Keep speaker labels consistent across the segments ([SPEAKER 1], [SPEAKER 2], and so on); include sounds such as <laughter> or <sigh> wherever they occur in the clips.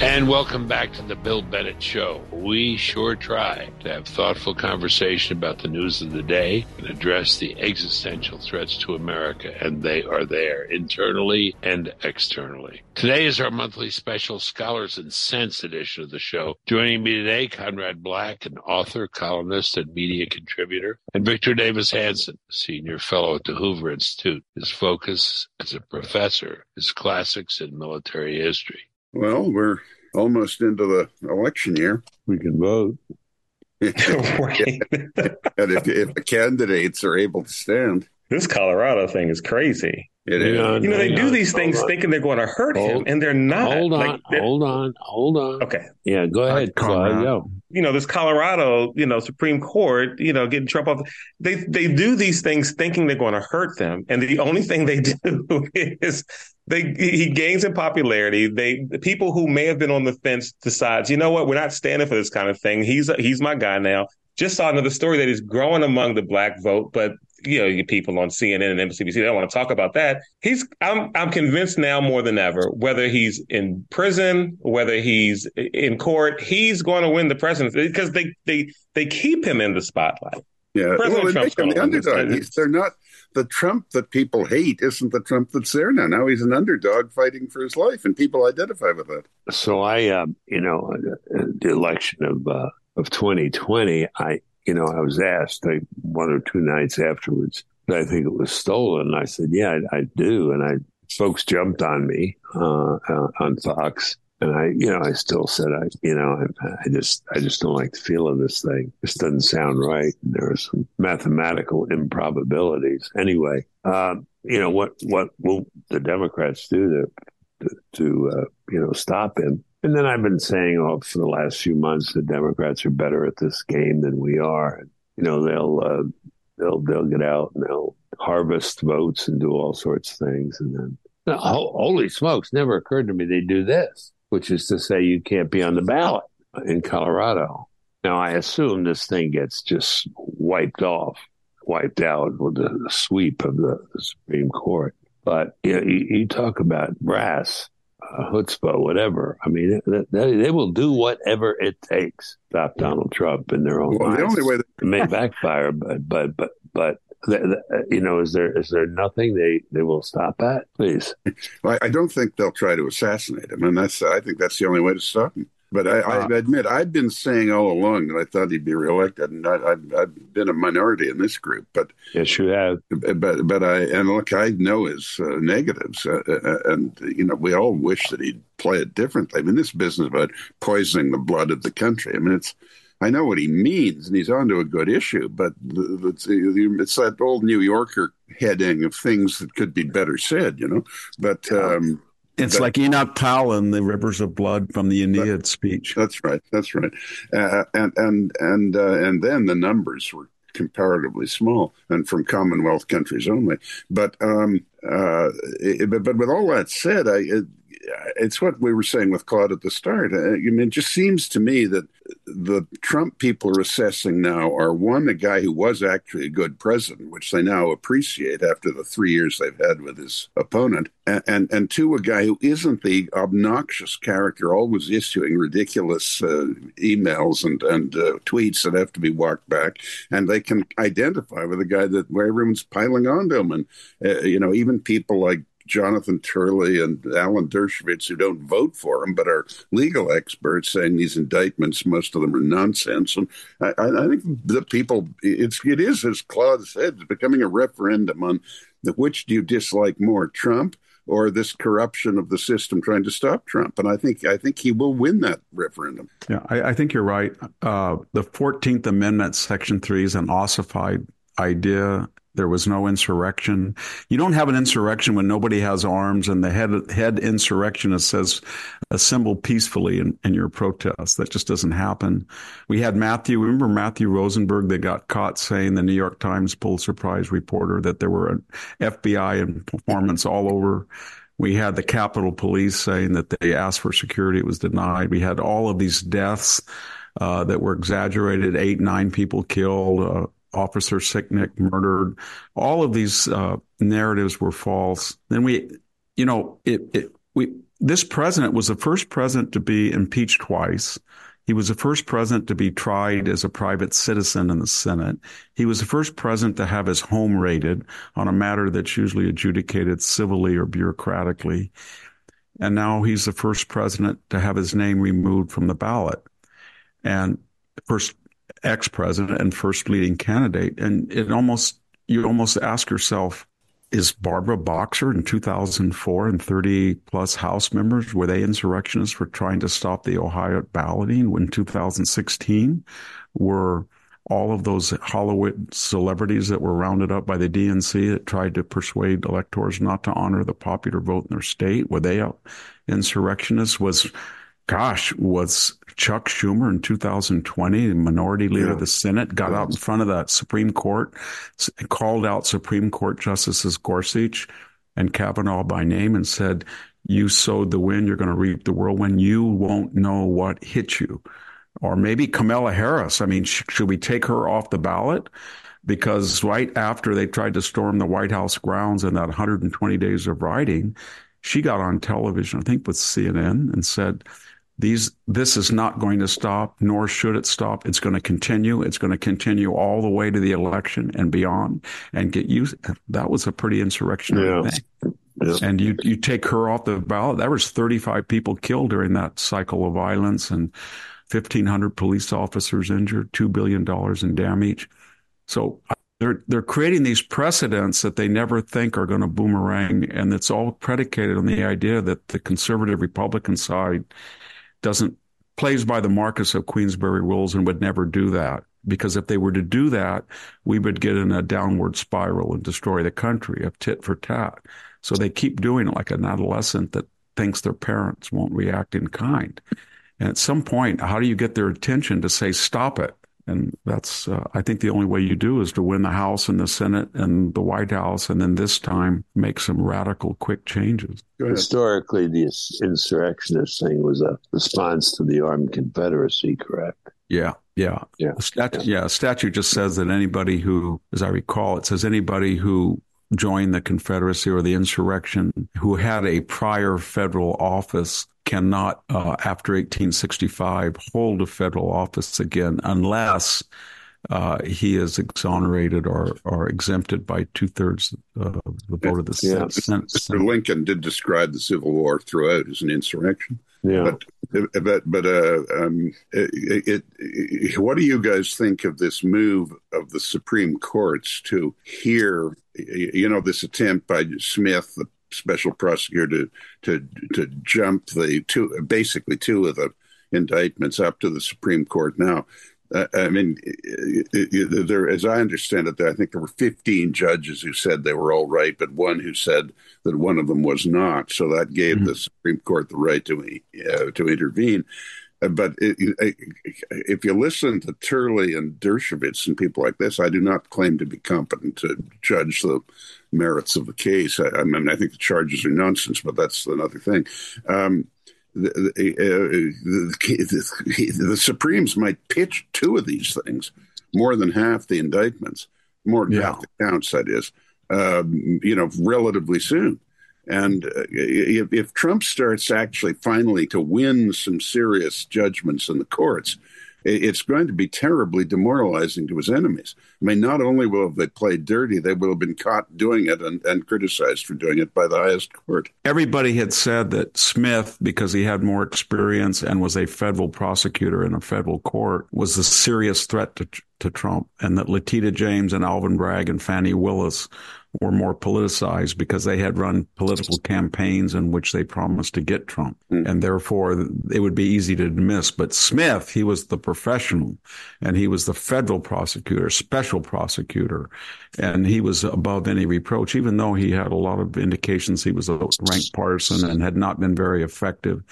[SPEAKER 1] And welcome back to the Bill Bennett Show. We sure try to have thoughtful conversation about the news of the day and address the existential threats to America, and they are there internally and externally. Today is our monthly special Scholars and Sense edition of the show. Joining me today, Conrad Black, an author, columnist, and media contributor, and Victor Davis Hanson, senior fellow at the Hoover Institute. His focus as a professor is classics and military history.
[SPEAKER 2] Well, we're almost into the election year.
[SPEAKER 1] We can vote. <laughs> <laughs>
[SPEAKER 2] and if, if the candidates are able to stand.
[SPEAKER 3] This Colorado thing is crazy.
[SPEAKER 2] It is.
[SPEAKER 3] On, you know, they do these things thinking they're going to hurt hold, him, and they're not.
[SPEAKER 1] Hold on, like, hold on, hold on.
[SPEAKER 3] Okay.
[SPEAKER 1] Yeah, go ahead, Go.
[SPEAKER 3] You know, this Colorado, you know, Supreme Court, you know, getting Trump off. They they do these things thinking they're going to hurt them, and the only thing they <laughs> do is they he gains in popularity. They the people who may have been on the fence decides, you know what, we're not standing for this kind of thing. He's a, he's my guy now. Just saw another story that is growing among the black vote, but you know, people on CNN and MSNBC, they don't want to talk about that. He's, I'm, I'm convinced now more than ever, whether he's in prison, whether he's in court, he's going to win the presidency because they, they, they keep him in the spotlight.
[SPEAKER 2] Yeah, President well, Trump's the underdog. He's, they're not the Trump that people hate. Isn't the Trump that's there now? Now he's an underdog fighting for his life, and people identify with that.
[SPEAKER 1] So I, uh, you know, uh, the election of uh, of 2020, I you know, I was asked like one or two nights afterwards, I think it was stolen? I said, yeah, I, I do. And I, folks jumped on me uh, uh, on Fox. And I, you know, I still said, I, you know, I, I, just, I just don't like the feel of this thing. This doesn't sound right. There are some mathematical improbabilities. Anyway, uh, you know, what, what will the Democrats do to, to, to uh, you know, stop him? And then I've been saying oh, for the last few months the Democrats are better at this game than we are. You know, they'll uh, they'll they'll get out and they'll harvest votes and do all sorts of things. And then, holy smokes, never occurred to me they'd do this, which is to say you can't be on the ballot in Colorado. Now I assume this thing gets just wiped off, wiped out with the, sweep of the, the, Supreme Court. But you, know, you, you talk about brass chutzpah, whatever. I mean, they, they, will do whatever it takes to stop Donald Trump in their own well, minds. The only way that- it may backfire, but but but but you know, is there is there nothing they they will stop at? Please.
[SPEAKER 2] Well, I don't think they'll try to assassinate him, and that's I think that's the only way to stop him. But I, I, uh, admit I've been saying all along that I thought he'd be reelected, and I, have been a minority in this group. But
[SPEAKER 1] yes, you have.
[SPEAKER 2] But but I and look, I know his uh, negatives, uh, uh, and you know we all wish that he'd play it differently. I mean, this business about poisoning the blood of the country. I mean, it's I know what he means, and he's onto a good issue. But it's, it's that old New Yorker heading of things that could be better said, you know. But um,
[SPEAKER 4] it's but, like Enoch Powell in the Rivers of Blood from the Aeneid
[SPEAKER 2] that,
[SPEAKER 4] speech.
[SPEAKER 2] That's right. That's right. Uh, and and and uh, and then the numbers were comparatively small and from Commonwealth countries only. But um, uh, it, but, but with all that said, I, it, it's what we were saying with Claude at the start. Uh, I mean, it just seems to me that the Trump people are assessing now are one, a guy who was actually a good president, which they now appreciate after the three years they've had with his opponent, and, and, and two, a guy who isn't the obnoxious character always issuing ridiculous uh, emails and, and uh, tweets that have to be walked back, and they can identify with a guy that where everyone's piling onto him, and uh, you know, even people like Jonathan Turley and Alan Dershowitz, who don't vote for him but are legal experts, saying these indictments, most of them are nonsense. And I, I think the people, it's it is as Claude said, it's becoming a referendum on which do you dislike more, Trump or this corruption of the system trying to stop Trump. And I think I think he will win that referendum.
[SPEAKER 4] Yeah, I, I think you're right. Uh, the Fourteenth Amendment, Section Three, is an ossified idea. There was no insurrection. You don't have an insurrection when nobody has arms and the head head insurrectionist says assemble peacefully in, in your protest. That just doesn't happen. We had Matthew, remember Matthew Rosenberg that got caught saying the New York Times Pulitzer Prize reporter that there were an FBI informants all over we had the Capitol Police saying that they asked for security. It was denied. We had all of these deaths uh, that were exaggerated. Eight, nine people killed. Uh, Officer Sicknick murdered. All of these uh, narratives were false. Then we, you know, it, it we this president was the first president to be impeached twice. He was the first president to be tried as a private citizen in the Senate. He was the first president to have his home raided on a matter that's usually adjudicated civilly or bureaucratically. And now he's the first president to have his name removed from the ballot. And first ex president and first leading candidate. And it almost, you almost ask yourself, is Barbara Boxer in 2004 and 30 plus House members, were they insurrectionists for trying to stop the Ohio balloting in 2016? Were all of those Hollywood celebrities that were rounded up by the DNC that tried to persuade electors not to honor the popular vote in their state, were they insurrectionists? Was gosh, was Chuck Schumer in 2020, the minority leader yeah. of the Senate, got out in front of the Supreme Court, called out Supreme Court Justices Gorsuch and Kavanaugh by name and said, you sowed the wind, you're going to reap the whirlwind. You won't know what hit you. Or maybe Kamala Harris. I mean, sh- should we take her off the ballot? Because right after they tried to storm the White House grounds in that 120 days of writing, she got on television, I think with CNN, and said, these this is not going to stop nor should it stop. It's going to continue. It's going to continue all the way to the election and beyond and get used that was a pretty insurrectionary yeah. thing. Yeah. and you you take her off the ballot. There was 35 people killed during that cycle of violence and 1500 police officers injured 2 billion dollars in damage. So uh, they're they're creating these precedents that they never think are going to boomerang. And it's all predicated on the idea that the conservative republican side doesn't plays by the Marquess of Queensberry rules and would never do that. Because if they were to do that, we would get in a downward spiral and destroy the country of tit for tat. So they keep doing it like an adolescent that thinks their parents won't react in kind. And at some point, how do you get their attention to say, stop it? And that's, uh, I think the only way you do is to win the House and the Senate and the White House, and then this time make some radical, quick changes.
[SPEAKER 1] Historically, the insurrectionist thing was a response to the armed Confederacy, correct?
[SPEAKER 4] Yeah, yeah, yeah. The statute, yeah. yeah, statute just says that anybody who, as I recall, it says anybody who joined the Confederacy or the insurrection who had a prior federal office cannot, uh, after 1865, hold a federal office again unless uh, he is exonerated or, or exempted by two thirds of the vote of the yeah. Senate.
[SPEAKER 2] Mr. Lincoln did describe the Civil War throughout as an insurrection. Yeah. But but but uh, um, it, it, what do you guys think of this move of the Supreme Courts to hear, you know, this attempt by Smith, the special prosecutor to to to jump the two basically two of the indictments up to the Supreme Court now. Uh, I mean, it, it, there, as I understand it, I think there were 15 judges who said they were all right, but one who said that one of them was not. So that gave mm-hmm. the Supreme Court the right to uh, to intervene. Uh, but it, if you listen to Turley and Dershowitz and people like this, I do not claim to be competent to judge the merits of the case. I, I mean, I think the charges are nonsense, but that's another thing. Um, the, the, the, the, Supremes might pitch two of these things, more than half the indictments, more than yeah. half the counts, that is, um, you know, relatively soon. And uh, if, if Trump starts actually finally to win some serious judgments in the courts, it's going to be terribly demoralizing to his enemies. I mean, not only will they play dirty, they will have been caught doing it and, and criticized for doing it by the highest court.
[SPEAKER 4] Everybody had said that Smith, because he had more experience and was a federal prosecutor in a federal court, was a serious threat to, to Trump, and that Letitia James and Alvin Bragg and Fani Willis were more politicized because they had run political campaigns in which they promised to get Trump. Mm. And therefore, it would be easy to dismiss. But Smith, he was the professional and he was the federal prosecutor, special prosecutor, and he was above any reproach, even though he had a lot of indications he was a rank partisan and had not been very effective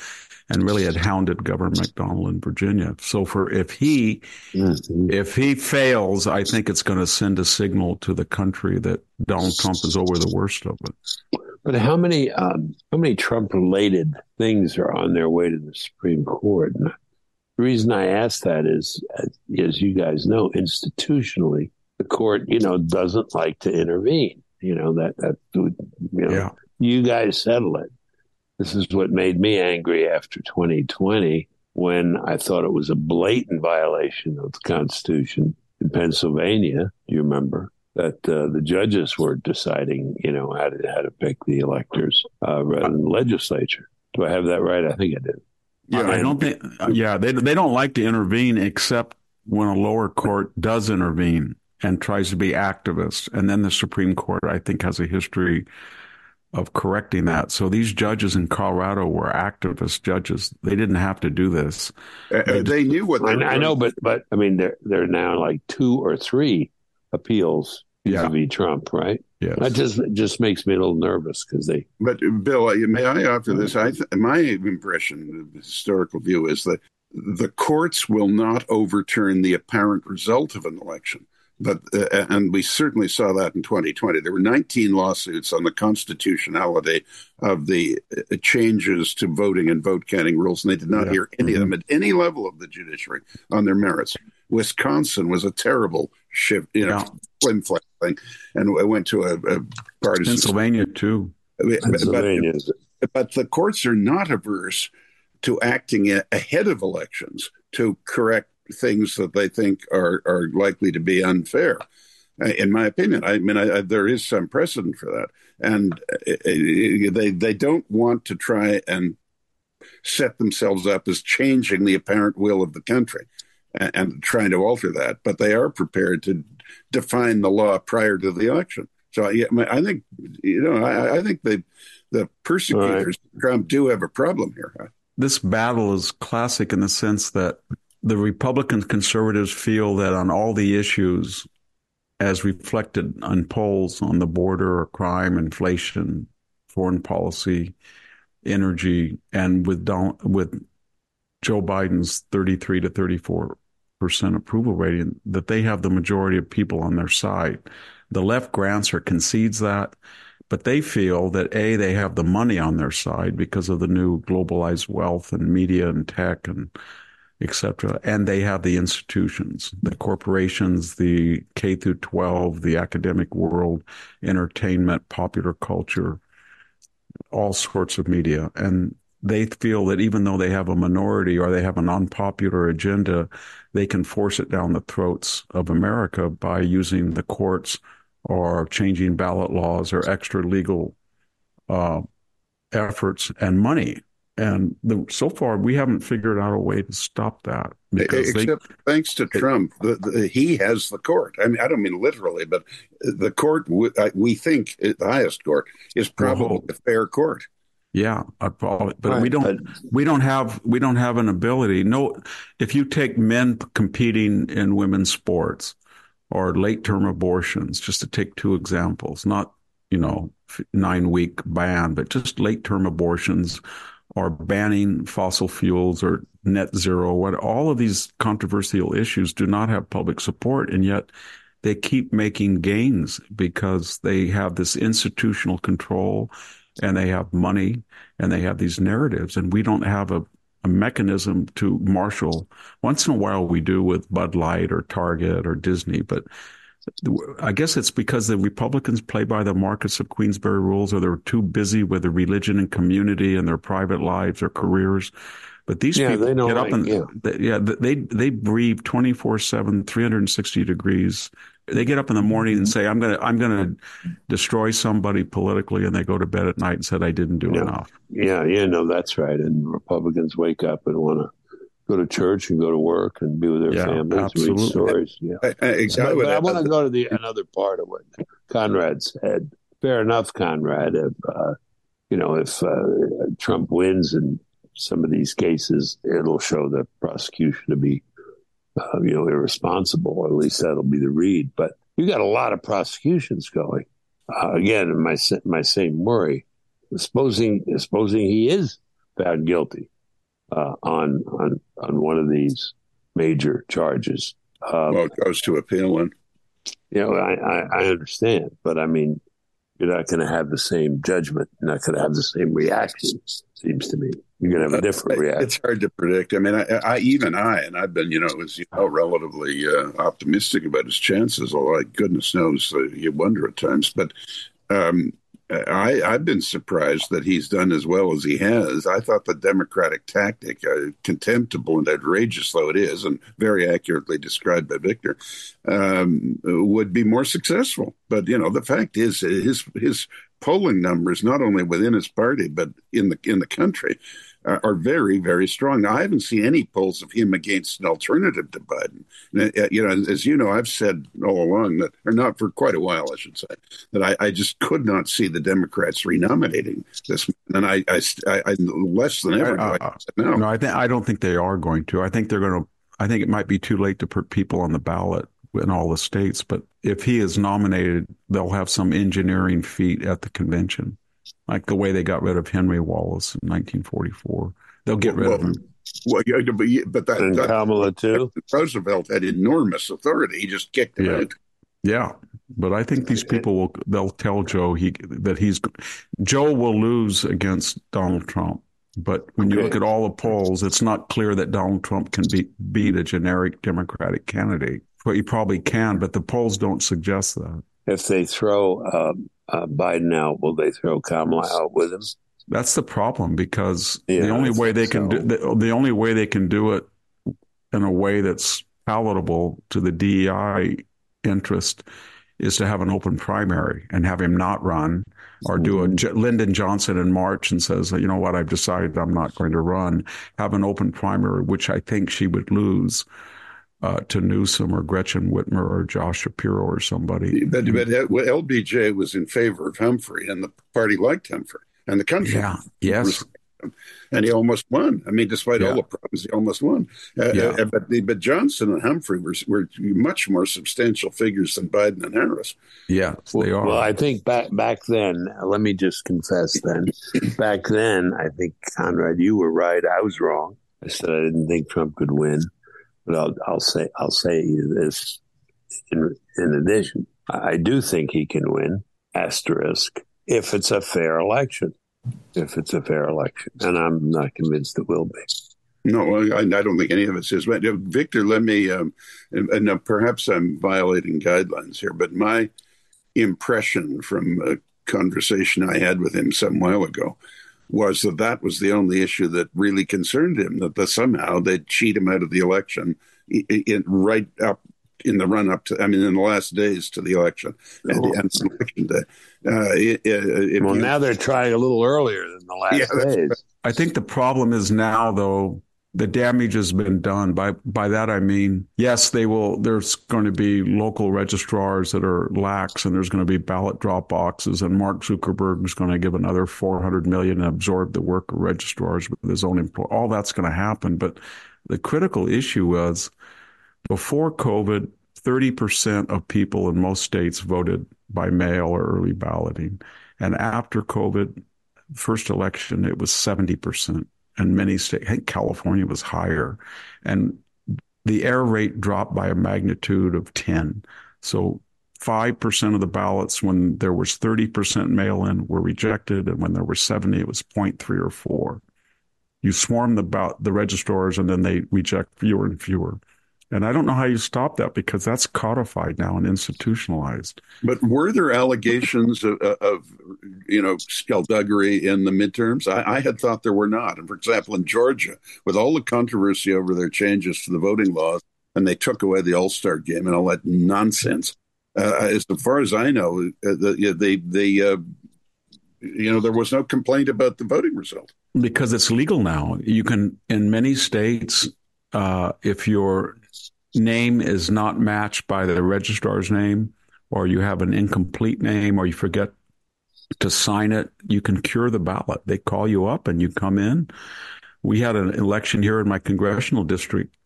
[SPEAKER 4] and really had hounded Governor McDonnell in Virginia. So for if he mm-hmm. if he fails, I think it's going to send a signal to the country that Donald Trump is over the worst of it.
[SPEAKER 1] But how many um, how many Trump related things are on their way to the Supreme Court? And the reason I ask that is, as you guys know, institutionally, the court, you know, doesn't like to intervene. You know that that you know, yeah. you guys settle it. This is what made me angry after 2020 when I thought it was a blatant violation of the Constitution in Pennsylvania. Do you remember? That uh, the judges were deciding, you know, how to how to pick the electors uh, rather than the legislature. Do I have that right? I think I did.
[SPEAKER 4] Yeah, I don't think. Yeah, they they don't like to intervene except when a lower court does intervene and tries to be activist, and then the Supreme Court, I think, has a history of correcting that. So these judges in Colorado were activist judges. They didn't have to do this.
[SPEAKER 2] Uh, they, they knew what they
[SPEAKER 1] I, I, know, but but I mean, there there are now like two or three appeals vis-a-vis yeah. Trump, right?
[SPEAKER 4] Yes.
[SPEAKER 1] That just just makes me a little nervous because they.
[SPEAKER 2] But Bill, may I offer this? I th- my impression, the historical view, is that the courts will not overturn the apparent result of an election. But uh, and we certainly saw that in 2020. There were 19 lawsuits on the constitutionality of the uh, changes to voting and vote counting rules, and they did not yeah. hear any mm-hmm. of them mm-hmm. at any level of the judiciary on their merits. Wisconsin was a terrible shift, you know, yeah. flim flam thing, and I went to a, a partisan.
[SPEAKER 4] Pennsylvania too.
[SPEAKER 1] Pennsylvania.
[SPEAKER 2] But, but the courts are not averse to acting ahead of elections to correct things that they think are, are likely to be unfair. Uh, in my opinion, I mean, I, I, there is some precedent for that, and uh, they they don't want to try and set themselves up as changing the apparent will of the country and, and trying to alter that, but they are prepared to define the law prior to the election. So yeah, I think you know, I, I think they the persecutors right. Trump do have a problem here.
[SPEAKER 4] This battle is classic in the sense that the Republican conservatives feel that on all the issues, as reflected on polls on the border or crime, inflation, foreign policy, energy, and with with Joe Biden's 33 to 34 percent approval rating, that they have the majority of people on their side. The left grants or concedes that, but they feel that a they have the money on their side because of the new globalized wealth and media and tech and etc. And they have the institutions, the corporations, the K through 12, the academic world, entertainment, popular culture, all sorts of media. And they feel that even though they have a minority or they have an unpopular agenda, they can force it down the throats of America by using the courts or changing ballot laws or extra legal uh, efforts and money and the, so far, we haven't figured out a way to stop that.
[SPEAKER 2] Except they, thanks to Trump, the, the, he has the court. I mean, I don't mean literally, but the court, we think the highest court, is probably a fair court.
[SPEAKER 4] Yeah, probably, but right, we don't but, we don't have we don't have an ability. No, if you take men competing in women's sports or late term abortions, just to take two examples, not you know nine week ban, but just late term abortions or banning fossil fuels or net zero, what all of these controversial issues do not have public support. And yet they keep making gains because they have this institutional control and they have money and they have these narratives. And we don't have a, a mechanism to marshal. Once in a while we do with Bud Light or Target or Disney, but I guess it's because the Republicans play by the Marquess of Queensberry rules, or they're too busy with the religion and community and their private lives or careers. But these yeah, people get up like, and yeah. They, yeah, they they breathe 24/7 360 degrees. They get up in the morning and mm-hmm. say I'm going to I'm going to destroy somebody politically and they go to bed at night and said I didn't do
[SPEAKER 1] yeah.
[SPEAKER 4] enough.
[SPEAKER 1] Yeah, yeah, no that's right. And Republicans wake up and want to go to church and go to work and be with their yeah, families, absolutely. read stories. Yeah,
[SPEAKER 2] exactly.
[SPEAKER 1] But, but I want to go to the another part of what Conrad said. Fair enough, Conrad. If uh, you know, if uh, Trump wins in some of these cases, it'll show the prosecution to be, uh, you know, irresponsible. Or at least that'll be the read. But you got a lot of prosecutions going. Uh, again, my my same worry. Supposing supposing he is found guilty uh, on on on one of these major charges.
[SPEAKER 2] Um, well, it goes to appeal, and
[SPEAKER 1] you know, I, I, I understand, but I mean, you're not going to have the same judgment. You're not going to have the same reaction. Seems to me you're going to have a different reaction.
[SPEAKER 2] It's hard to predict. I mean, I, I even I and I've been, you know, was you know relatively uh, optimistic about his chances. Although, goodness knows, uh, you wonder at times. But um, I, I've been surprised that he's done as well as he has. I thought the Democratic tactic, uh, contemptible and outrageous though it is, and very accurately described by Victor, um, would be more successful. But you know, the fact is, his his polling numbers, not only within his party but in the in the country, are, very, very strong. Now, I haven't seen any polls of him against an alternative to Biden. Uh, you know, as you know, I've said all along that, or not for quite a while, I should say, that I, I just could not see the Democrats renominating this. And I, I, I less than ever. Uh,
[SPEAKER 4] I no. no, I think I don't think they are going to. I think they're going to. I think it might be too late to put people on the ballot in all the states. But if he is nominated, they'll have some engineering feat at the convention like the way they got rid of Henry Wallace in 1944. They'll get rid well, of him.
[SPEAKER 2] Well, yeah, but, but that,
[SPEAKER 1] and
[SPEAKER 2] that,
[SPEAKER 1] Kamala too.
[SPEAKER 2] Roosevelt had enormous authority. He just kicked him
[SPEAKER 4] yeah.
[SPEAKER 2] out.
[SPEAKER 4] Yeah, but I think these people will. They'll tell Joe he that he's Joe will lose against Donald Trump. But when okay. you look at all the polls, it's not clear that Donald Trump can beat beat a generic Democratic candidate. But he probably can, but the polls don't suggest that.
[SPEAKER 1] If they throw um, uh, Biden out, will they throw Kamala out with him?
[SPEAKER 4] That's the problem because yeah, the only way they can so. do the, the only way they can do it in a way that's palatable to the DEI interest is to have an open primary and have him not run or do a mm-hmm. Lyndon Johnson in March and says, you know what, I've decided I'm not going to run. Have an open primary, which I think she would lose uh, to Newsom or Gretchen Whitmer or Josh Shapiro or somebody.
[SPEAKER 2] But, but LBJ was in favor of Humphrey, and the party liked Humphrey, and the country.
[SPEAKER 4] Yeah. Yes.
[SPEAKER 2] And he almost won. I mean, despite yeah. all the problems, he almost won. Uh, yeah. Uh, but but Johnson and Humphrey were were much more substantial figures than Biden and Harris.
[SPEAKER 4] Yeah,
[SPEAKER 1] they
[SPEAKER 4] are.
[SPEAKER 1] Well, I think back back then. Let me just confess. Then, <coughs> back then, I think Conrad, you were right. I was wrong. I said I didn't think Trump could win. But I'll, I'll say I'll say this in, in addition. I do think he can win. Asterisk if it's a fair election. If it's a fair election, and I'm not convinced it will be.
[SPEAKER 2] No, I, I don't think any of us is. Uh, Victor, let me. Um, and, and perhaps I'm violating guidelines here, but my impression from a conversation I had with him some while ago was that that was the only issue that really concerned him. That the, somehow they'd cheat him out of the election in, in, right up in the run up to, I mean, in the last days to the election and, oh. and election day. Uh, it,
[SPEAKER 1] it, well, you, now they're trying a little earlier than the last yeah, days.
[SPEAKER 4] I think the problem is now, though, the damage has been done. By by that I mean, yes, they will. There's going to be local registrars that are lax, and there's going to be ballot drop boxes. And Mark Zuckerberg is going to give another 400 million and absorb the work of registrars with his own. All that's going to happen. But the critical issue was before COVID, 30% of people in most states voted by mail or early balloting, and after COVID, first election, it was 70% and many states, I think California was higher. And the error rate dropped by a magnitude of 10. So 5% of the ballots when there was 30% mail-in were rejected. And when there were 70, it was 0.3 or 4. You swarm the, the registrars and then they reject fewer and fewer. And I don't know how you stop that because that's codified now and institutionalized.
[SPEAKER 2] But were there allegations of, of you know, skullduggery in the midterms? I, I, had thought there were not. And for example, in Georgia, with all the controversy over their changes to the voting laws, and they took away the All Star game and all that nonsense. Uh, as far as I know, uh, the, they they uh, you know there was no complaint about the voting result
[SPEAKER 4] because it's legal now. You can in many states, uh, if you're name is not matched by the registrar's name, or you have an incomplete name, or you forget to sign it, you can cure the ballot. They call you up and you come in. We had an election here in my congressional district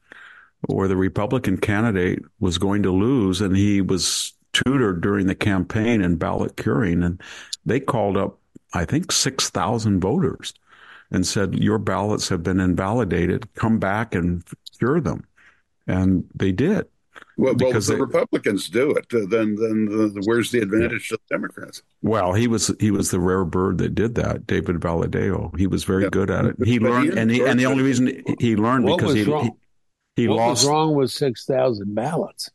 [SPEAKER 4] where the Republican candidate was going to lose, and he was tutored during the campaign in ballot curing, and they called up, I think, six thousand voters and said, "Your ballots have been invalidated. Come back and cure them." And they did.
[SPEAKER 2] Well, well if the they, Republicans do it, uh, then then the, where's the advantage yeah. to the Democrats?
[SPEAKER 4] Well, he was he was the rare bird that did that. David Valadao, He was very yeah. good at it. He but learned, he and he, and the only reason he learned because he, he, he
[SPEAKER 1] what
[SPEAKER 4] lost.
[SPEAKER 1] was wrong with six thousand ballots?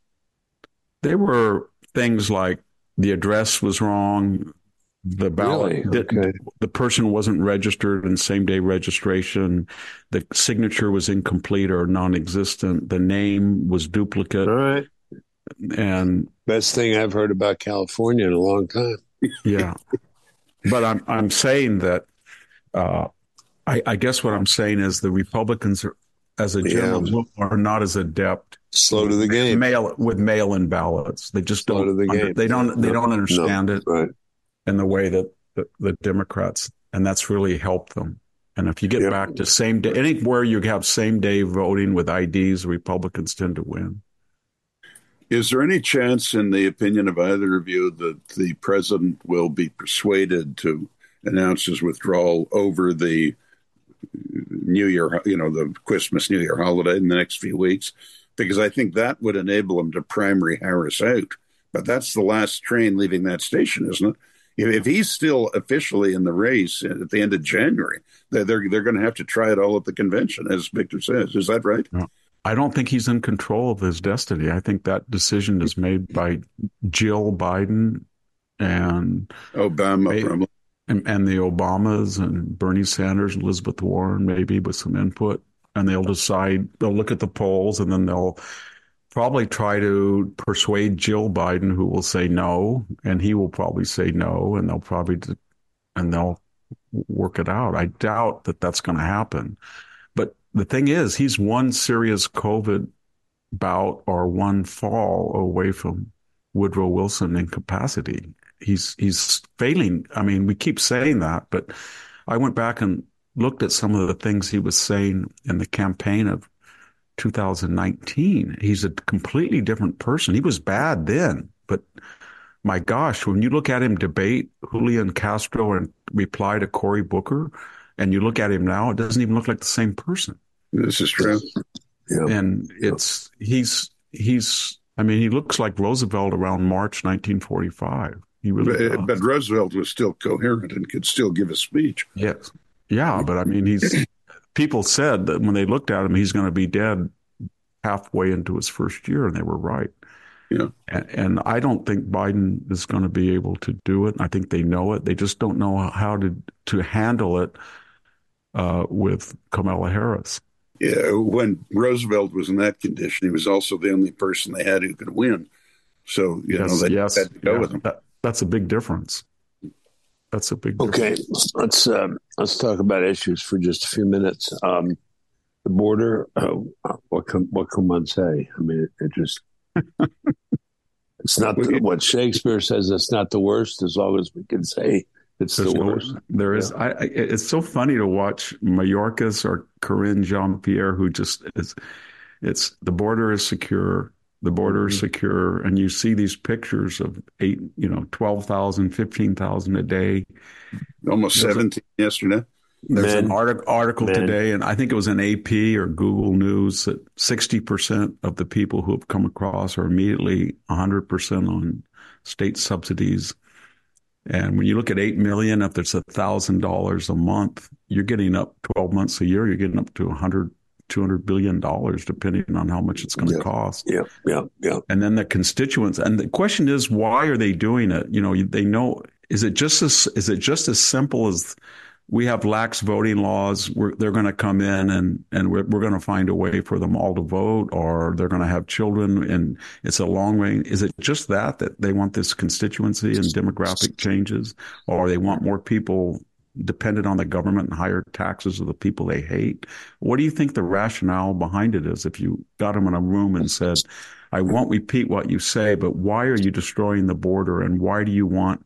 [SPEAKER 4] There were things like the address was wrong, the ballot
[SPEAKER 1] Really? Okay.
[SPEAKER 4] the person wasn't registered in same day registration the signature was incomplete or non-existent the name was duplicate
[SPEAKER 1] All right.
[SPEAKER 4] and
[SPEAKER 1] Best thing I've heard about California in a long time. <laughs>
[SPEAKER 4] yeah but i'm i'm saying that uh i i guess what i'm saying is the republicans are as a general
[SPEAKER 1] Yeah.
[SPEAKER 4] are not as adept
[SPEAKER 1] Slow to the game.
[SPEAKER 4] mail with mail-in ballots they just
[SPEAKER 1] Slow
[SPEAKER 4] don't
[SPEAKER 1] to the
[SPEAKER 4] under-
[SPEAKER 1] game.
[SPEAKER 4] they don't they
[SPEAKER 1] No,
[SPEAKER 4] don't understand it
[SPEAKER 1] Right.
[SPEAKER 4] In the way that the, the Democrats, and that's really helped them. And if you get
[SPEAKER 1] Yep.
[SPEAKER 4] back to same day, anywhere you have same day voting with IDs, Republicans tend to win.
[SPEAKER 2] Is there any chance, in the opinion of either of you, that the president will be persuaded to announce his withdrawal over the New Year, you know, the Christmas New Year holiday in the next few weeks? Because I think that would enable him to primary Harris out. But that's the last train leaving that station, isn't it? If he's still officially in the race at the end of January, they're they're, they're going to have to try it all at the convention, as Victor says. Is that right?
[SPEAKER 4] I don't think he's in control of his destiny. I think that decision is made by Jill Biden and
[SPEAKER 2] Obama,
[SPEAKER 4] and, and the Obamas and Bernie Sanders and Elizabeth Warren, maybe with some input, and they'll decide. They'll look at the polls, and then they'll probably try to persuade Jill Biden, who will say no, and he will probably say no, and they'll probably and they'll work it out. I doubt that that's going to happen. But the thing is, he's one serious COVID bout or one fall away from Woodrow Wilson incapacity. He's he's failing. I mean, we keep saying that, but I went back and looked at some of the things he was saying in the campaign of 2019. He's a completely different person. He was bad then, but my gosh, when you look at him debate Julian Castro and reply to Cory Booker, and you look at him now, it doesn't even look like the same person
[SPEAKER 2] This is true.
[SPEAKER 1] Yeah.
[SPEAKER 4] and it's he's he's I mean he looks like Roosevelt around March 1945. He really
[SPEAKER 2] But, but Roosevelt was still coherent and could still give a speech.
[SPEAKER 4] yes, yeah, but I mean he's people said that when they looked at him, he's going to be dead halfway into his first year, and they were right.
[SPEAKER 2] Yeah.
[SPEAKER 4] And, and I don't think Biden is going to be able to do it. I think they know it. They just don't know how to to handle it uh, with Kamala Harris.
[SPEAKER 2] Yeah, when Roosevelt was in that condition, he was also the only person they had who could win. So you know they
[SPEAKER 4] yes,
[SPEAKER 2] had to go
[SPEAKER 4] yeah.
[SPEAKER 2] with him.
[SPEAKER 4] That, that's a big difference. That's a big difference.
[SPEAKER 1] Okay, let's um, let's talk about issues for just a few minutes. Um, the border. Uh, what can what can one say? I mean, it, it just <laughs> it's not the, what Shakespeare says. It's not the worst, as long as we can say it's
[SPEAKER 4] There's
[SPEAKER 1] the
[SPEAKER 4] no-
[SPEAKER 1] worst.
[SPEAKER 4] there is. I, I, it's so funny to watch Mayorkas or Karine Jean-Pierre, who just is. It's the border is secure. The border is secure, and you see these pictures of eight, you know, 12,000, 15,000 a day.
[SPEAKER 2] Almost
[SPEAKER 4] There's a-
[SPEAKER 2] seventeen yesterday.
[SPEAKER 4] There's
[SPEAKER 1] Men.
[SPEAKER 4] an artic- article
[SPEAKER 1] Men.
[SPEAKER 4] today, and I think it was in AP or Google News that 60% of the people who have come across are immediately 100% on state subsidies. And when you look at 8 million, if it's $1,000 a month, you're getting up 12 months a year, you're getting up to 100, 200 billion dollars, depending on how much it's going to
[SPEAKER 1] Yeah.
[SPEAKER 4] cost
[SPEAKER 1] Yeah, yeah, yeah.
[SPEAKER 4] and then the constituents and the question is why are they doing it you know they know is it just as is it just as simple as we have lax voting laws we're, they're going to come in and and we're, we're going to find a way for them all to vote or they're going to have children and it's a long range is it just that that they want this constituency and demographic changes or they want more people dependent on the government and higher taxes of the people they hate what do you think the rationale behind it is if you got them in a room and said I won't repeat what you say, but why are you destroying the border and why do you want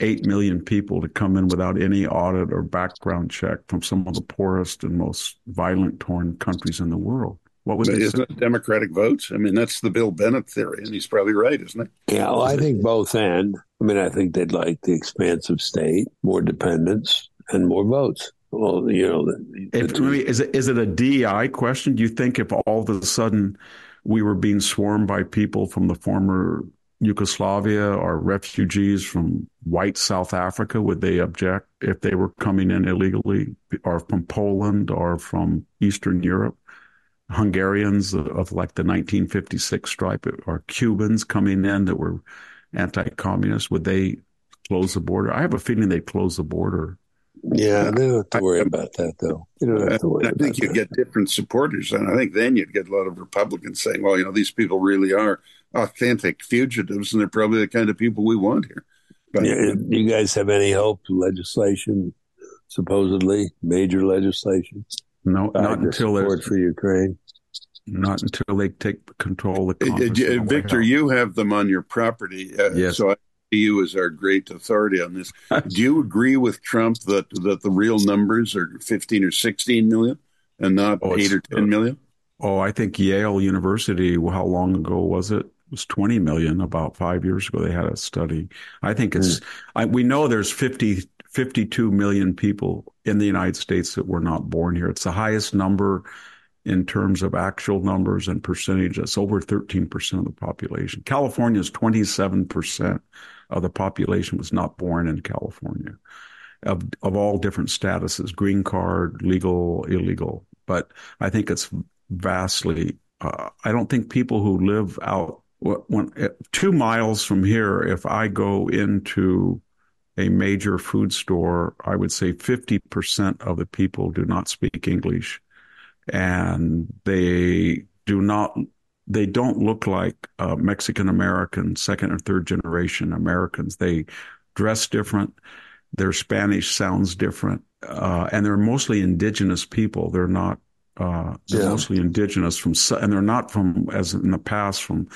[SPEAKER 4] 8 million people to come in without any audit or background check from some of the poorest and most violent torn countries in the world? What would
[SPEAKER 2] But
[SPEAKER 4] they
[SPEAKER 2] isn't
[SPEAKER 4] say?
[SPEAKER 2] it Democratic votes? I mean, that's the Bill Bennett theory, and he's probably right, isn't he?
[SPEAKER 1] Yeah, well, I think both and. I mean, I think they'd like the expansive state, more dependence, and more votes. Well, you know, the,
[SPEAKER 4] If, I mean, is it is it a DEI question? Do you think if all of a sudden we were being swarmed by people from the former Yugoslavia or refugees from white South Africa, would they object if they were coming in illegally, or from Poland or from Eastern Europe? Hungarians of like the 1956 stripe, or Cubans coming in that were anti-communist, would they close the border. I have a feeling they close the border.
[SPEAKER 1] Yeah, they don't have to worry about that, though. You don't have to worry
[SPEAKER 2] I think you'd get different supporters, and I think then you'd get a lot of Republicans saying, "Well, you know, these people really are authentic fugitives, and they're probably the kind of people we want here."
[SPEAKER 1] But yeah, do you guys have any hope? Legislation, supposedly major legislation.
[SPEAKER 4] No, uh, not until
[SPEAKER 1] support for Ukraine.
[SPEAKER 4] Not until they take control of the
[SPEAKER 2] Victor, you have them on your property, uh,
[SPEAKER 4] yes.
[SPEAKER 2] so I see you as our great authority on this. <laughs> Do you agree with Trump that that the real numbers are 15 or 16 million and not oh, 8 or 10 million?
[SPEAKER 4] Oh, I think Yale University, how long ago was it? It was 20 million about five years ago. They had a study. I think it's, mm. I, we know there's 50, 52 million people in the United States that were not born here. It's the highest number in terms of actual numbers and percentage. It's over 13% of the population. California is 27% of the population was not born in California of, of all different statuses, green card, legal, illegal. But I think it's vastly, uh, I don't think people who live out when, two miles from here, if I go into a major food store, I would say 50% of the people do not speak English and they do not they don't look like uh, Mexican American second or third generation Americans. They dress different. Their Spanish sounds different, uh, and they're mostly indigenous people. They're not. Uh, they're yeah. mostly indigenous from, and they're not from, as in the past, from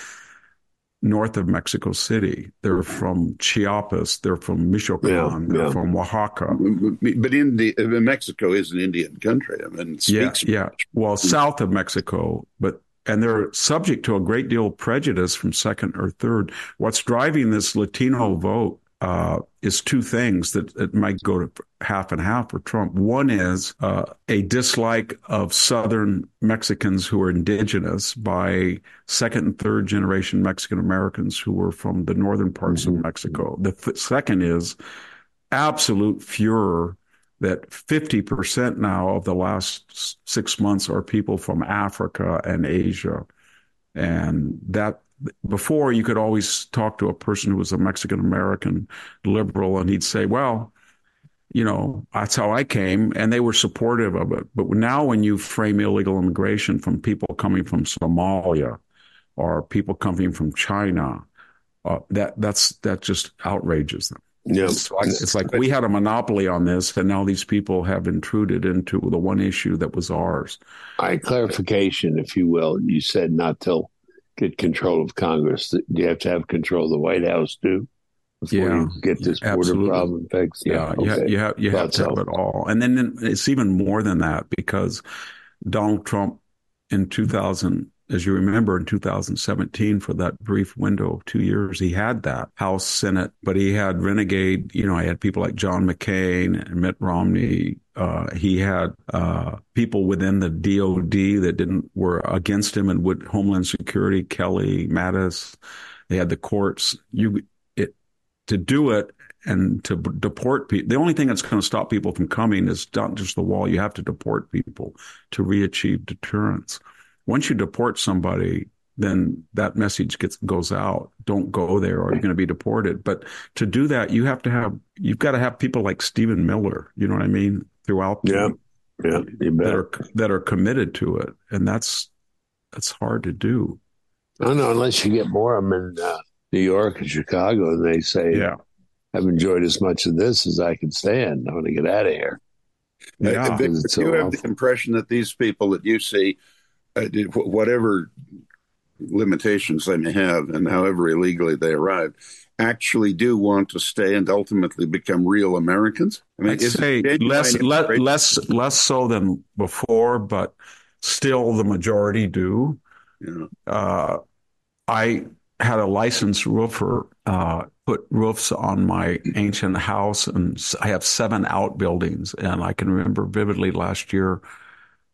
[SPEAKER 4] north of Mexico City. They're from Chiapas. They're from Michoacan. Yeah, they're yeah. from Oaxaca.
[SPEAKER 2] But Indi- Mexico is an Indian country. I mean,
[SPEAKER 4] yeah, yeah. Well, south of Mexico, but and they're subject to a great deal of prejudice from second or third. What's driving this Latino vote uh, is two things that, that might go to half and half for Trump. One is uh, a dislike of Southern Mexicans who are indigenous by second and third generation Mexican Americans who were from the northern parts mm-hmm. of Mexico. The th- second is absolute furor that 50% now of the last six months are people from Africa and Asia. And that before you could always talk to a person who was a Mexican American liberal and he'd say, well, you know, that's how I came. And they were supportive of it. But now when you frame illegal immigration from people coming from Somalia or people coming from China, uh, that that's that just outrages them.
[SPEAKER 1] Yeah.
[SPEAKER 4] It's like, it's like we had a monopoly on this, and now these people have intruded into the one issue that was ours.
[SPEAKER 1] I clarification, if you will. You said not to get control of Congress. Do you have to have control of the White House too? Before
[SPEAKER 4] yeah,
[SPEAKER 1] you get this border
[SPEAKER 4] absolutely.
[SPEAKER 1] problem fixed.
[SPEAKER 4] Yeah, yeah okay. you have, you have, you have to have it all. And then it's even more than that because Donald Trump in 2000 as you remember in 2017 for that brief window of two years, he had that House, Senate, but he had renegade, you know, I had people like John McCain and Mitt Romney. Uh, he had uh, people within the DOD that didn't were against him and would Homeland Security, Kelly, Mattis. They had the courts. You it to do it and to deport people. The only thing that's going to stop people from coming is not just the wall. You have to deport people to re-achieve deterrence once you deport somebody, then that message gets goes out. Don't go there, or you're going to be deported. But to do that, you have to have you've got to have people like Stephen Miller. You know what I mean? Throughout,
[SPEAKER 1] yeah, yeah,
[SPEAKER 4] that are that are committed to it, and that's that's hard to do.
[SPEAKER 1] I don't know unless you get more of them in uh, New York and Chicago, and they say,
[SPEAKER 4] "Yeah,
[SPEAKER 1] I've enjoyed as much of this as I can stand. I want to get out of here."
[SPEAKER 2] Yeah, you so have the impression that these people that you see uh, whatever limitations they may have and however illegally they arrive, actually do want to stay and ultimately become real Americans?
[SPEAKER 4] I mean, I'd say less, less, less, less so than before, but still the majority do.
[SPEAKER 2] Yeah.
[SPEAKER 4] Uh, I had a licensed roofer uh, put roofs on my ancient house, and I have seven outbuildings. And I can remember vividly last year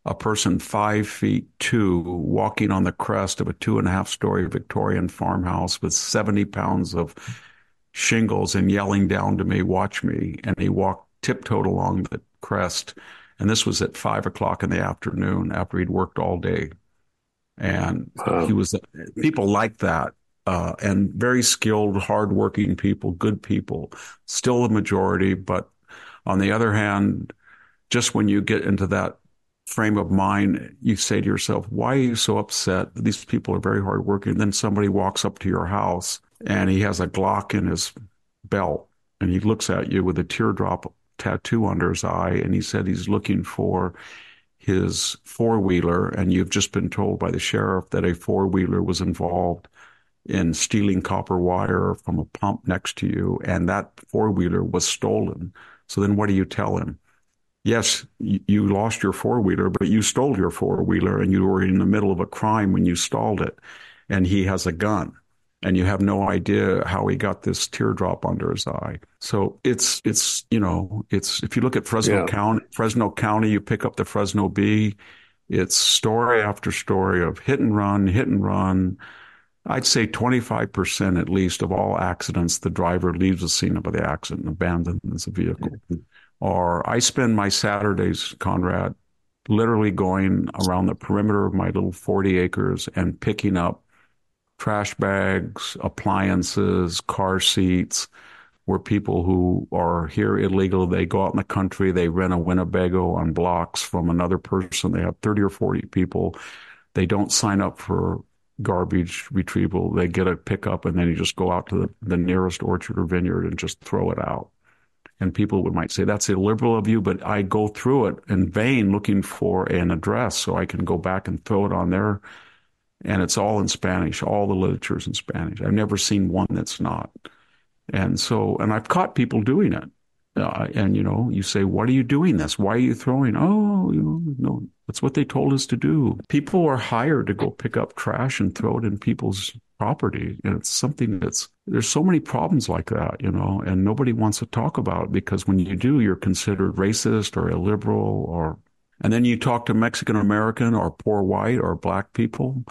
[SPEAKER 4] a person five feet two walking on the crest of a two and a half story Victorian farmhouse with 70 pounds of shingles and yelling down to me, watch me. And he walked tiptoed along the crest. And this was at five o'clock in the afternoon after he'd worked all day. And wow. he was, people like that. uh, and very skilled, hardworking people, good people, still the majority. But on the other hand, just when you get into that frame of mind, you say to yourself, why are you so upset? These people are very hardworking. Then somebody walks up to your house and he has a Glock in his belt and he looks at you with a teardrop tattoo under his eye. And he said he's looking for his four wheeler. And you've just been told by the sheriff that a four wheeler was involved in stealing copper wire from a pump next to you. And that four wheeler was stolen. So then what do you tell him? Yes, you lost your four wheeler, but you stole your four wheeler and you were in the middle of a crime when you stalled it. And he has a gun and you have no idea how he got this teardrop under his eye. So it's it's you know it's if you look at Fresno yeah. County, Fresno County, you pick up the Fresno Bee, it's story after story of hit and run, hit and run. I'd say 25% at least of all accidents, the driver leaves the scene of the accident and abandons the vehicle. Or I spend my Saturdays, Conrad, literally going around the perimeter of my little 40 acres and picking up trash bags, appliances, car seats, where people who are here illegal, they go out in the country, they rent a Winnebago on blocks from another person. They have 30 or 40 people. They don't sign up for garbage retrieval. They get a pickup and then you just go out to the, the nearest orchard or vineyard and just throw it out. And people would might say that's illiberal of you, but I go through it in vain looking for an address so I can go back and throw it on there and it's all in Spanish. All the literature is in Spanish. I've never seen one that's not. And so, and I've caught people doing it. Uh, and you know, you say, "What are you doing this? Why are you throwing?" Oh, you know, no, that's what they told us to do. People are hired to go pick up trash and throw it in people's property, and it's something that's there's so many problems like that, you know, and nobody wants to talk about it because when you do, you're considered racist or illiberal or and then you talk to Mexican American or poor white or black people,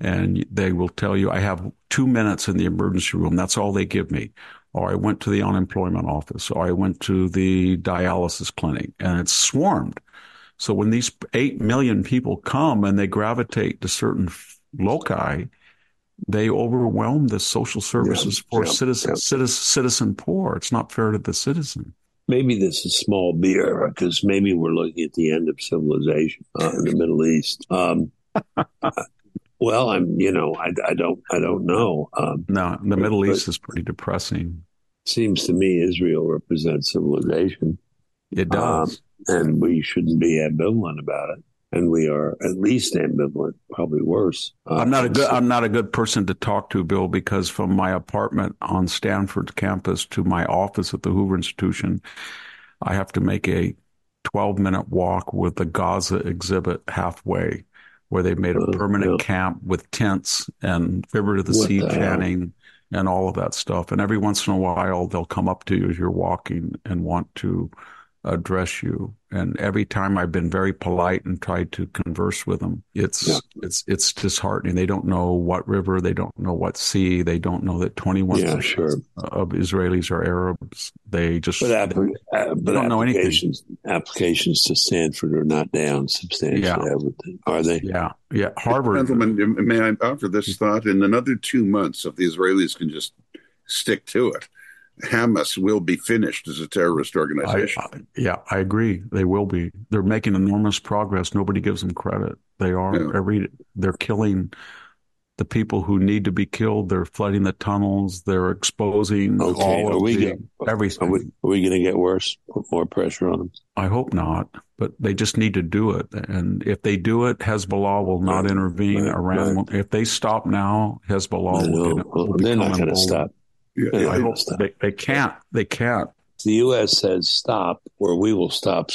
[SPEAKER 4] and they will tell you, I have two minutes in the emergency room. That's all they give me. Or I went to the unemployment office, or I went to the dialysis clinic, and it's swarmed. So when these 8 million people come and they gravitate to certain loci, they overwhelm the social services yeah, for yeah, citizen, yeah. citizen, citizen poor. It's not fair to the citizen
[SPEAKER 1] maybe this is small beer because maybe we're looking at the end of civilization uh, in the Middle East. Um, <laughs> well, I'm, you know, I, I don't, I don't know. Um,
[SPEAKER 4] no, the Middle East is pretty depressing.
[SPEAKER 1] Seems to me Israel represents civilization.
[SPEAKER 4] It does,
[SPEAKER 1] um, and we shouldn't be ambivalent about it and we are at least ambivalent, probably worse.
[SPEAKER 4] Uh, I'm not a good I'm not a good person to talk to, Bill, because from my apartment on Stanford campus to my office at the Hoover Institution, I have to make a 12 minute walk with the Gaza exhibit halfway, where they made a uh, permanent yeah. camp with tents and River to the what Sea the chanting and all of that stuff. And every once in a while, they'll come up to you as you're walking and want to address you. And every time I've been very polite and tried to converse with them, it's yeah. it's it's disheartening. They don't know what river, they don't know what sea, they don't know that twenty one yeah, sure. of Israelis are Arabs. They just but, app- they,
[SPEAKER 1] uh, but don't know anything. Applications to Stanford are not down substantially. Yeah. Are they?
[SPEAKER 4] Yeah, yeah. Harvard.
[SPEAKER 2] Gentlemen, may I offer this thought? In another two months, if the Israelis can just stick to it, Hamas will be finished as a terrorist organization.
[SPEAKER 4] I, I, yeah, I agree. They will be. They're making enormous progress. Nobody gives them credit. They are yeah. every. They're killing the people who need to be killed. They're flooding the tunnels. They're exposing okay. all are of we the, get, everything.
[SPEAKER 1] Are we, we going to get worse? Put more pressure on them?
[SPEAKER 4] I hope not. But they just need to do it. And if they do it, Hezbollah will not right. intervene. Right. Iran. Right. If they stop now, Hezbollah will, will,
[SPEAKER 1] will They're not going to stop.
[SPEAKER 4] Yeah, I hope they, they can't. They can't.
[SPEAKER 1] The U.S. says stop, or we will stop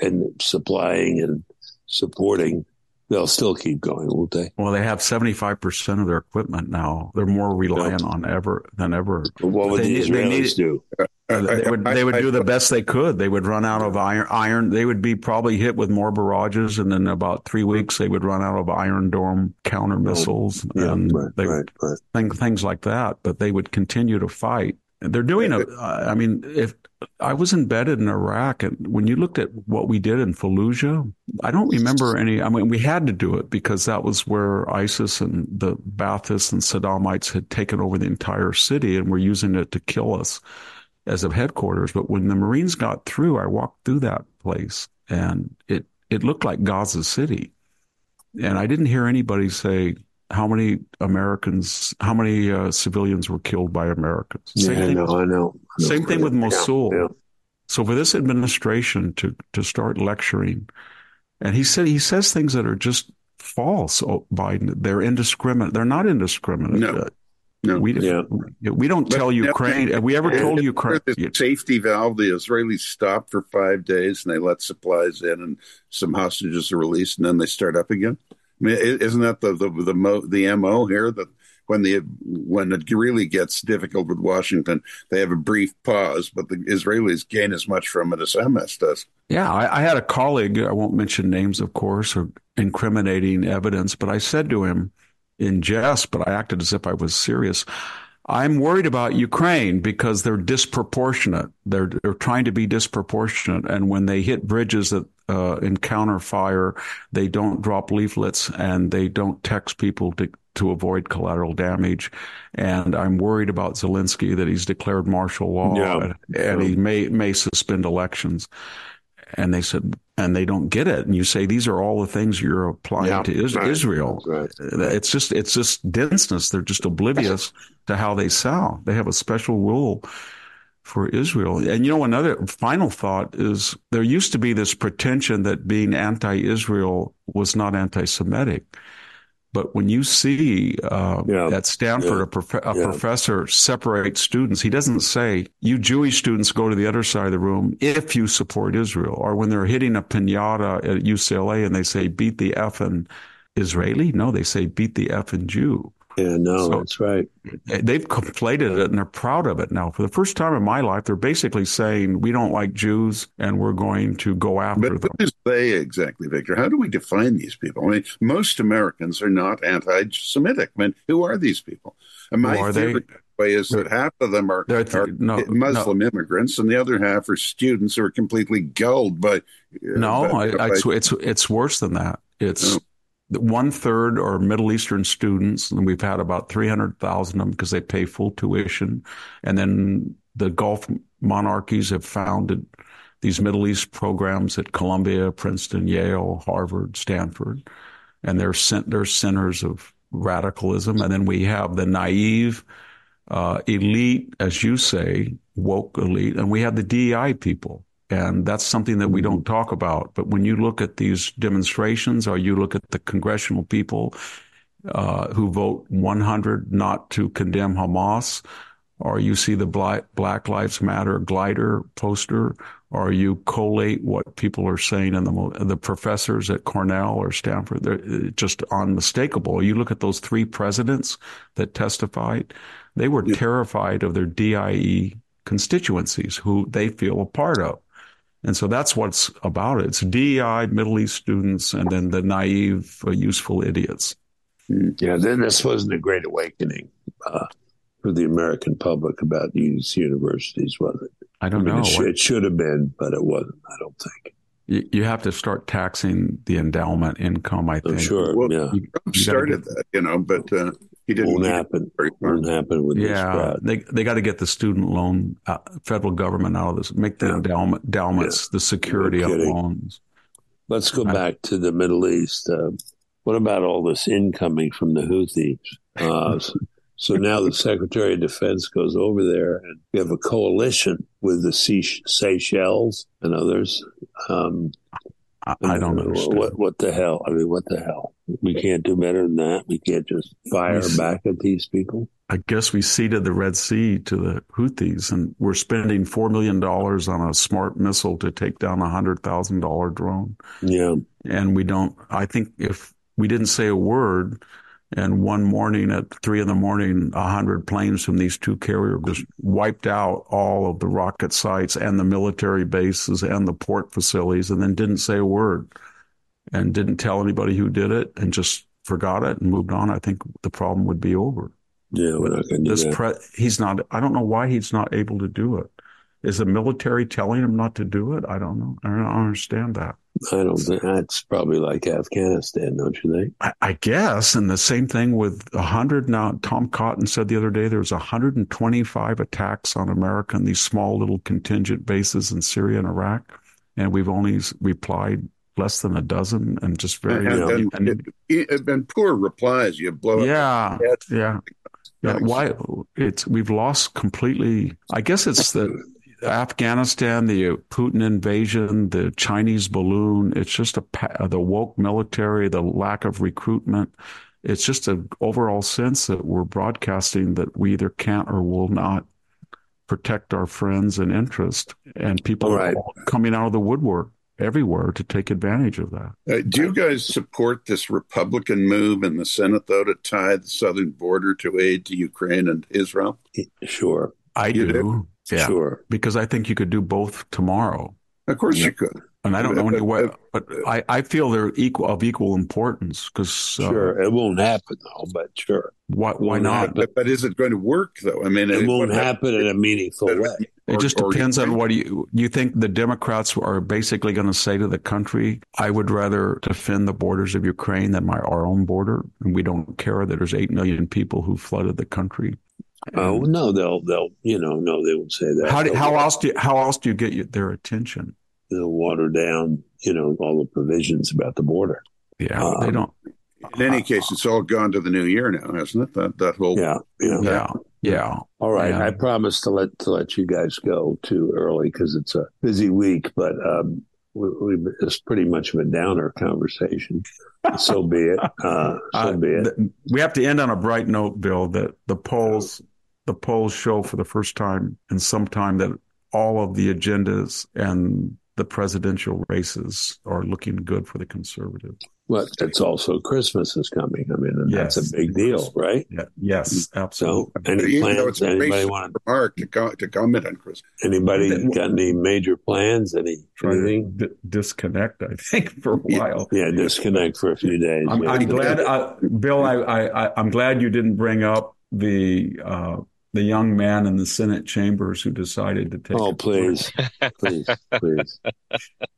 [SPEAKER 1] and uh, supplying and supporting. They'll still keep going, won't they?
[SPEAKER 4] Well, they have seventy five percent of their equipment now. They're more reliant yeah. on ever than ever.
[SPEAKER 1] What would they, the Israelis do?
[SPEAKER 4] They would they would do the best they could. They would run out of iron. Iron. They would be probably hit with more barrages, and then in about three weeks they would run out of Iron Dome counter missiles yeah, and right, they, right, right. Things, things like that. But they would continue to fight. They're doing a. I mean, if I was embedded in Iraq, and when you looked at what we did in Fallujah, I don't remember any. I mean, we had to do it because that was where ISIS and the Baathists and Saddamites had taken over the entire city and were using it to kill us as of headquarters. But when the Marines got through, I walked through that place, and it it looked like Gaza City, and I didn't hear anybody say, how many Americans, how many uh, civilians were killed by Americans.
[SPEAKER 1] Same yeah, thing, I know, I know.
[SPEAKER 4] Same thing with Mosul. Yeah, yeah. So for this administration to to start lecturing, and he said he says things that are just false. Oh, Biden, they're indiscriminate. They're not indiscriminate.
[SPEAKER 2] No. No.
[SPEAKER 4] We, yeah. we don't tell but, Ukraine. Have we ever told Ukraine?
[SPEAKER 2] The safety valve, the Israelis stopped for five days and they let supplies in and some hostages are released and then they start up again. I mean, isn't that the the the, mo, the mo here that when the when it really gets difficult with Washington, they have a brief pause, but the Israelis gain as much from it as Hamas does.
[SPEAKER 4] Yeah, I, I had a colleague. I won't mention names, of course, or incriminating evidence, but I said to him in jest, but I acted as if I was serious. I'm worried about Ukraine because they're disproportionate. They're they're trying to be disproportionate, and when they hit bridges that uh, encounter fire, they don't drop leaflets and they don't text people to to avoid collateral damage. And I'm worried about Zelensky that he's declared martial law yeah. and, and he may may suspend elections. And they said, and they don't get it. And you say these are all the things you're applying yeah, to is- right. Israel. Right. It's just it's just denseness. They're just oblivious to how they sound. They have a special rule for Israel. And you know, another final thought is there used to be this pretension that being anti-Israel was not anti-Semitic. But when you see uh, yeah. at Stanford yeah. a, prof- a yeah. professor separate students, he doesn't say, you Jewish students go to the other side of the room if you support Israel. Or when they're hitting a pinata at UCLA and they say, beat the F and Israeli. No, they say, beat the F and Jew.
[SPEAKER 1] Yeah, no, so that's right.
[SPEAKER 4] They've conflated it and they're proud of it now. For the first time in my life, they're basically saying we don't like Jews and we're going to go after
[SPEAKER 2] but
[SPEAKER 4] them.
[SPEAKER 2] What is they exactly, Victor? How do we define these people? I mean, most Americans are not anti-Semitic. I mean, who are these people? And my
[SPEAKER 4] are
[SPEAKER 2] they? way is that half of them are, th- are no, Muslim no. immigrants, and the other half are students who are completely gulled by. Uh,
[SPEAKER 4] no, by, I, I, it's it's it's worse than that. It's. One third are Middle Eastern students, and we've had about 300,000 of them because they pay full tuition. And then the Gulf monarchies have founded these Middle East programs at Columbia, Princeton, Yale, Harvard, Stanford, and they're, they're centers of radicalism. And then we have the naive uh, elite, as you say, woke elite, and we have the DEI people and that's something that we don't talk about. But when you look at these demonstrations or you look at the congressional people uh, who vote 100 not to condemn Hamas, or you see the Black, Lives Matter glider poster, or you collate what people are saying and the the professors at Cornell or Stanford, they're uh, just unmistakable. You look at those three presidents that testified; they were yeah. terrified of their DIE constituencies, who they feel a part of. And so that's what's about it. It's DEI, Middle East students, and then the naive, uh, useful idiots.
[SPEAKER 1] Hmm. Yeah, then this wasn't a great awakening uh, for the American public about these universities, was it?
[SPEAKER 4] I don't I mean,
[SPEAKER 1] know. It, sh- it, should have been, but it wasn't, I don't think.
[SPEAKER 4] You, you have to start taxing the endowment income, I oh, think.
[SPEAKER 1] Oh, sure, well, yeah.
[SPEAKER 2] You, you started get, that, you know, but uh, he didn't
[SPEAKER 1] won't happen. Won't happen with
[SPEAKER 4] yeah, they they got to get the student loan, uh, federal government out of this. Make the yeah. endowment, endowments yeah. the security of loans.
[SPEAKER 1] Let's go I, back to the Middle East. Uh, what about all this incoming from the Houthis? Uh, so, so now the Secretary of Defense goes over there, and we have a coalition with the Seychelles and others. Um,
[SPEAKER 4] I, I don't understand.
[SPEAKER 1] What, what the hell? I mean, what the hell? We can't do better than that. We can't just fire we, back at these people.
[SPEAKER 4] I guess we ceded the Red Sea to the Houthis, and we're spending four million dollars on a smart missile to take down a hundred thousand dollar drone.
[SPEAKER 1] Yeah,
[SPEAKER 4] and we don't. I think if we didn't say a word, and one morning at three in the morning, a hundred planes from these two carriers just wiped out all of the rocket sites and the military bases and the port facilities, and then didn't say a word and didn't tell anybody who did it and just forgot it and moved on, I think the problem would be over.
[SPEAKER 1] Yeah, we're not going to do
[SPEAKER 4] that. Pre- he's not. I don't know why he's not able to do it. Is the military telling them not to do it? I don't know. I don't understand that.
[SPEAKER 1] I don't think that's probably like Afghanistan, don't you think?
[SPEAKER 4] I, I guess. And the same thing with 100 now. Tom Cotton said the other day there was 125 attacks on America in these small little contingent bases in Syria and Iraq. And we've only replied less than a dozen and just very
[SPEAKER 2] and, and, and, and poor replies. You blow
[SPEAKER 4] yeah, yeah, yeah. Why it's we've lost completely. I guess it's the Afghanistan, the Putin invasion, the Chinese balloon. It's just a the woke military, the lack of recruitment. It's just an overall sense that we're broadcasting that we either can't or will not protect our friends and interest, and people right. are coming out of the woodwork everywhere to take advantage of that.
[SPEAKER 2] Uh, do you guys support this Republican move in the Senate, though, to tie the southern border to aid to Ukraine and Israel?
[SPEAKER 1] Sure.
[SPEAKER 4] I do.
[SPEAKER 1] do.
[SPEAKER 4] Yeah.
[SPEAKER 1] Sure.
[SPEAKER 4] Because I think you could do both tomorrow.
[SPEAKER 2] Of course you could.
[SPEAKER 4] And I don't know any way, but I, I feel they're equal of equal importance because
[SPEAKER 1] uh, sure it won't happen though. But sure,
[SPEAKER 4] why why not?
[SPEAKER 2] But, but, is it going to work though? I mean,
[SPEAKER 1] it, it won't happen in a meaningful way.
[SPEAKER 4] It just depends on what you you think the Democrats are basically going to say to the country. I would rather defend the borders of Ukraine than my our own border, and we don't care that there's eight million people who flooded the country.
[SPEAKER 1] Oh no, they'll they'll you know no, they won't say that.
[SPEAKER 4] How do, how else do you, how else do you get their attention?
[SPEAKER 1] They'll water down you know all the provisions about the border.
[SPEAKER 4] Yeah, um, they don't.
[SPEAKER 2] In any case, it's all gone to the new year now, hasn't it? That that whole
[SPEAKER 1] yeah yeah
[SPEAKER 4] yeah. yeah.
[SPEAKER 1] All right,
[SPEAKER 4] yeah.
[SPEAKER 1] I promise to let to let you guys go too early because it's a busy week, but um, we, we, it's pretty much of a downer conversation. so be it. Uh, so uh, be it.
[SPEAKER 4] We have to end on a bright note, Bill. That the polls the polls show for the first time in some time that all of the agendas and the presidential races are looking good for the conservatives.
[SPEAKER 1] Well, it's also Christmas is coming. I mean, yes. that's a big deal, right?
[SPEAKER 4] Yeah. Yes, absolutely.
[SPEAKER 1] So, any plans? Anybody want
[SPEAKER 2] to remark to, co- to comment on Christmas?
[SPEAKER 1] Anybody got any major plans? Any anything?
[SPEAKER 4] D- disconnect, I think, for a while.
[SPEAKER 1] Yeah, disconnect for a few days.
[SPEAKER 4] I'm, I'm glad, uh, Bill. I, I, I'm glad you didn't bring up the uh, the young man in the Senate chambers who decided to take.
[SPEAKER 1] Oh, please, please, please. <laughs>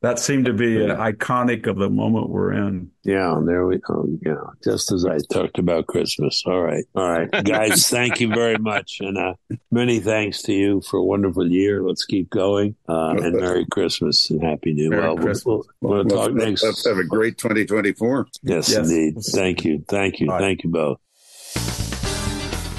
[SPEAKER 4] That seemed to be iconic of the moment we're in.
[SPEAKER 1] Yeah, there we go. Yeah, just as I talked about Christmas. All right, all right, guys. <laughs> thank you very much, and uh, many thanks to you for a wonderful year. Let's keep going, uh, and Merry Christmas and Happy New Year.
[SPEAKER 4] Well, we'll,
[SPEAKER 1] we'll, we'll, talk
[SPEAKER 2] next.
[SPEAKER 1] Let's
[SPEAKER 2] have a great 2024.
[SPEAKER 1] Yes, yes. indeed. Thank you, thank you, thank you both.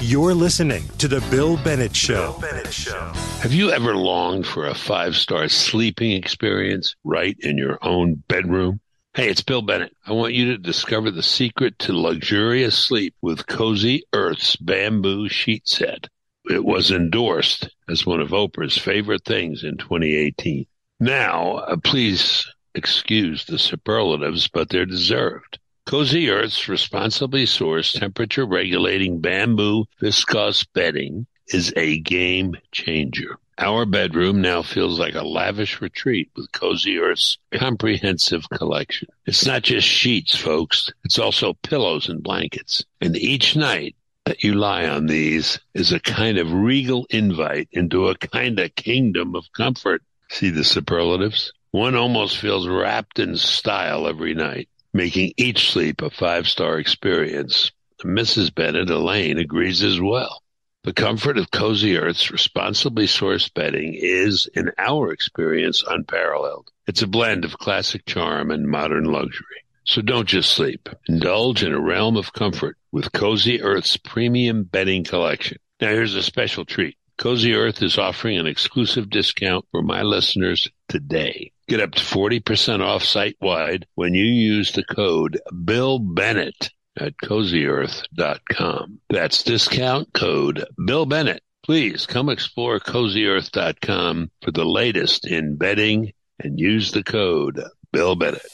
[SPEAKER 5] You're listening to The Bill Bennett Show. Bill Bennett
[SPEAKER 1] Show. Have you ever longed for a five star sleeping experience right in your own bedroom? Hey, it's Bill Bennett. I want you to discover the secret to luxurious sleep with Cozy Earth's bamboo sheet set. It was endorsed as one of Oprah's favorite things in 2018. Now, uh, please excuse the superlatives, but they're deserved. Cozy Earth's responsibly sourced temperature regulating bamboo viscose bedding is a game changer. Our bedroom now feels like a lavish retreat with Cozy Earth's comprehensive collection. It's not just sheets, folks. It's also pillows and blankets. And each night that you lie on these is a kind of regal invite into a kind of kingdom of comfort. See the superlatives? One almost feels wrapped in style every night making each sleep a five star experience. Mrs. Bennett Elaine agrees as well. The comfort of Cozy Earth's responsibly sourced bedding is, in our experience, unparalleled. It's a blend of classic charm and modern luxury. So don't just sleep. Indulge in a realm of comfort with Cozy Earth's premium bedding collection. Now here's a special treat. Cozy Earth is offering an exclusive discount for my listeners today. Get up to 40% off site wide when you use the code Bill Bennett at cozyearth.com. That's discount code Bill Bennett. Please come explore cozyearth.com for the latest in bedding and use the code Bill Bennett.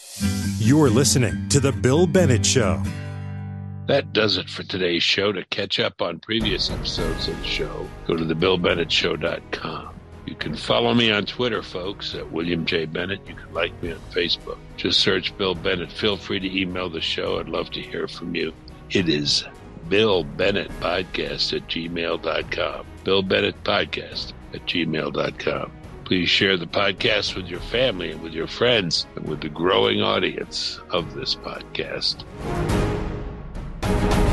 [SPEAKER 5] You're listening to The Bill Bennett Show.
[SPEAKER 1] That does it for today's show. To catch up on previous episodes of the show, go to thebillbennettshow.com. You can follow me on Twitter, folks, at William J. Bennett. You can like me on Facebook. Just search Bill Bennett. Feel free to email the show. I'd love to hear from you. It is Bill Bennett Podcast at gmail.com. Bill Bennett Podcast at gmail.com. Please share the podcast with your family and with your friends and with the growing audience of this podcast. Thank you.